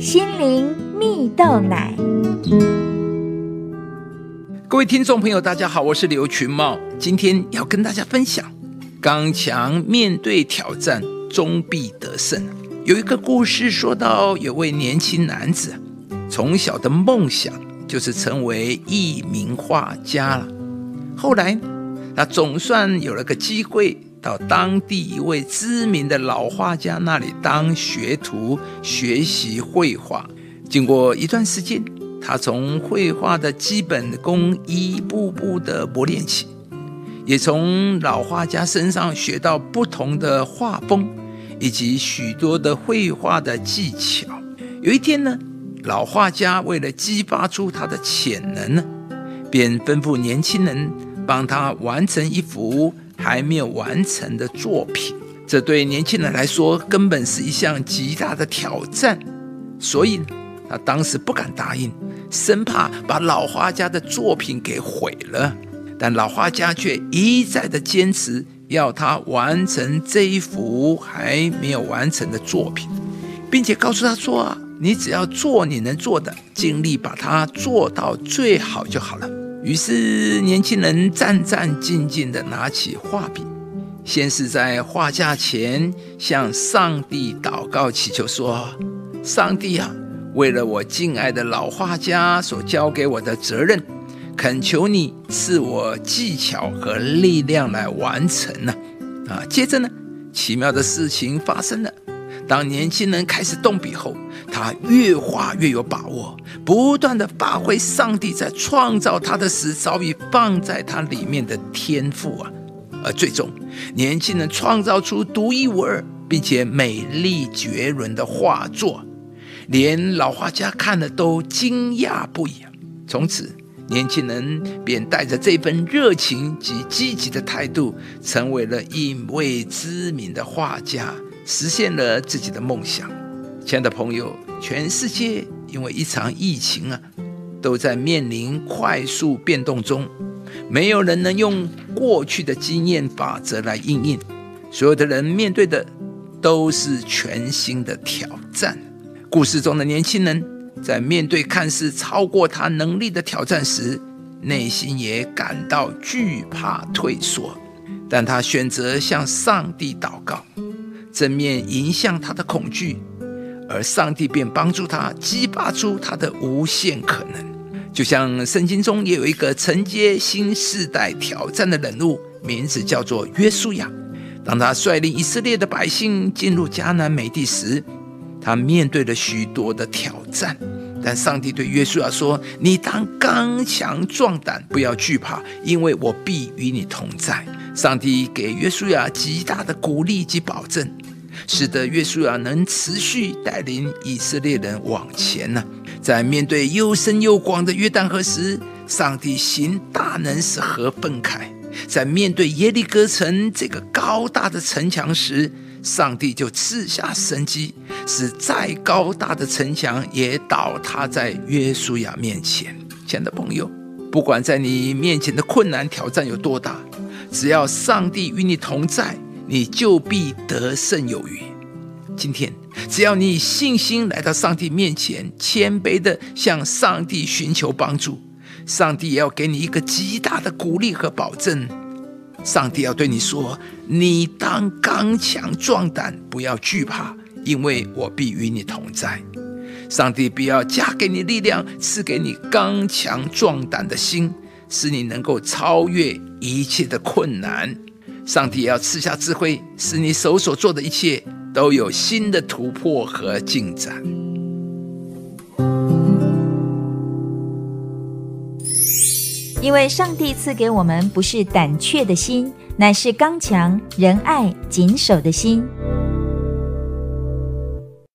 心灵蜜豆奶。各位听众朋友，大家好，我是刘群茂，今天要跟大家分享：刚强面对挑战，终必得胜。有一个故事说到，有位年轻男子，从小的梦想就是成为一名画家了。后来，他总算有了个机会，到当地一位知名的老画家那里当学徒，学习绘画。经过一段时间，他从绘画的基本功一步步的磨练起，也从老画家身上学到不同的画风，以及许多的绘画的技巧。有一天呢，老画家为了激发出他的潜能呢，便吩咐年轻人帮他完成一幅还没有完成的作品。这对年轻人来说根本是一项极大的挑战，所以他当时不敢答应，生怕把老画家的作品给毁了。但老画家却一再的坚持。要他完成这一幅还没有完成的作品，并且告诉他说：“啊，你只要做你能做的，尽力把它做到最好就好了。”于是，年轻人战战兢兢地拿起画笔，先是在画架前向上帝祷告祈求说：“上帝啊，为了我敬爱的老画家所交给我的责任。”恳求你赐我技巧和力量来完成呢，啊！接着呢，奇妙的事情发生了。当年轻人开始动笔后，他越画越有把握，不断地发挥上帝在创造他的时早已放在他里面的天赋啊！而最终，年轻人创造出独一无二并且美丽绝伦的画作，连老画家看了都惊讶不已！从此。年轻人便带着这份热情及积极的态度，成为了一位知名的画家，实现了自己的梦想。亲爱的朋友，全世界因为一场疫情啊，都在面临快速变动中，没有人能用过去的经验法则来应应，所有的人面对的都是全新的挑战。故事中的年轻人。在面对看似超过他能力的挑战时，内心也感到惧怕退缩，但他选择向上帝祷告，正面迎向他的恐惧，而上帝便帮助他激发出他的无限可能。就像圣经中也有一个承接新世代挑战的人物，名字叫做约书亚。当他率领以色列的百姓进入迦南美地时，他面对了许多的挑战，但上帝对约书亚说：“你当刚强壮胆，不要惧怕，因为我必与你同在。”上帝给约书亚极大的鼓励及保证，使得约书亚能持续带领以色列人往前呢。在面对又深又广的约旦河时，上帝行大能，使河分开；在面对耶利哥城这个高大的城墙时，上帝就赐下神迹，使再高大的城墙也倒塌在约书亚面前。亲爱的朋友，不管在你面前的困难挑战有多大，只要上帝与你同在，你就必得胜有余。今天，只要你以信心来到上帝面前，谦卑地向上帝寻求帮助，上帝也要给你一个极大的鼓励和保证。上帝要对你说：“你当刚强壮胆，不要惧怕，因为我必与你同在。”上帝必要加给你力量，赐给你刚强壮胆的心，使你能够超越一切的困难。上帝要赐下智慧，使你手所做的一切都有新的突破和进展。因为上帝赐给我们不是胆怯的心，乃是刚强、仁爱、谨守的心。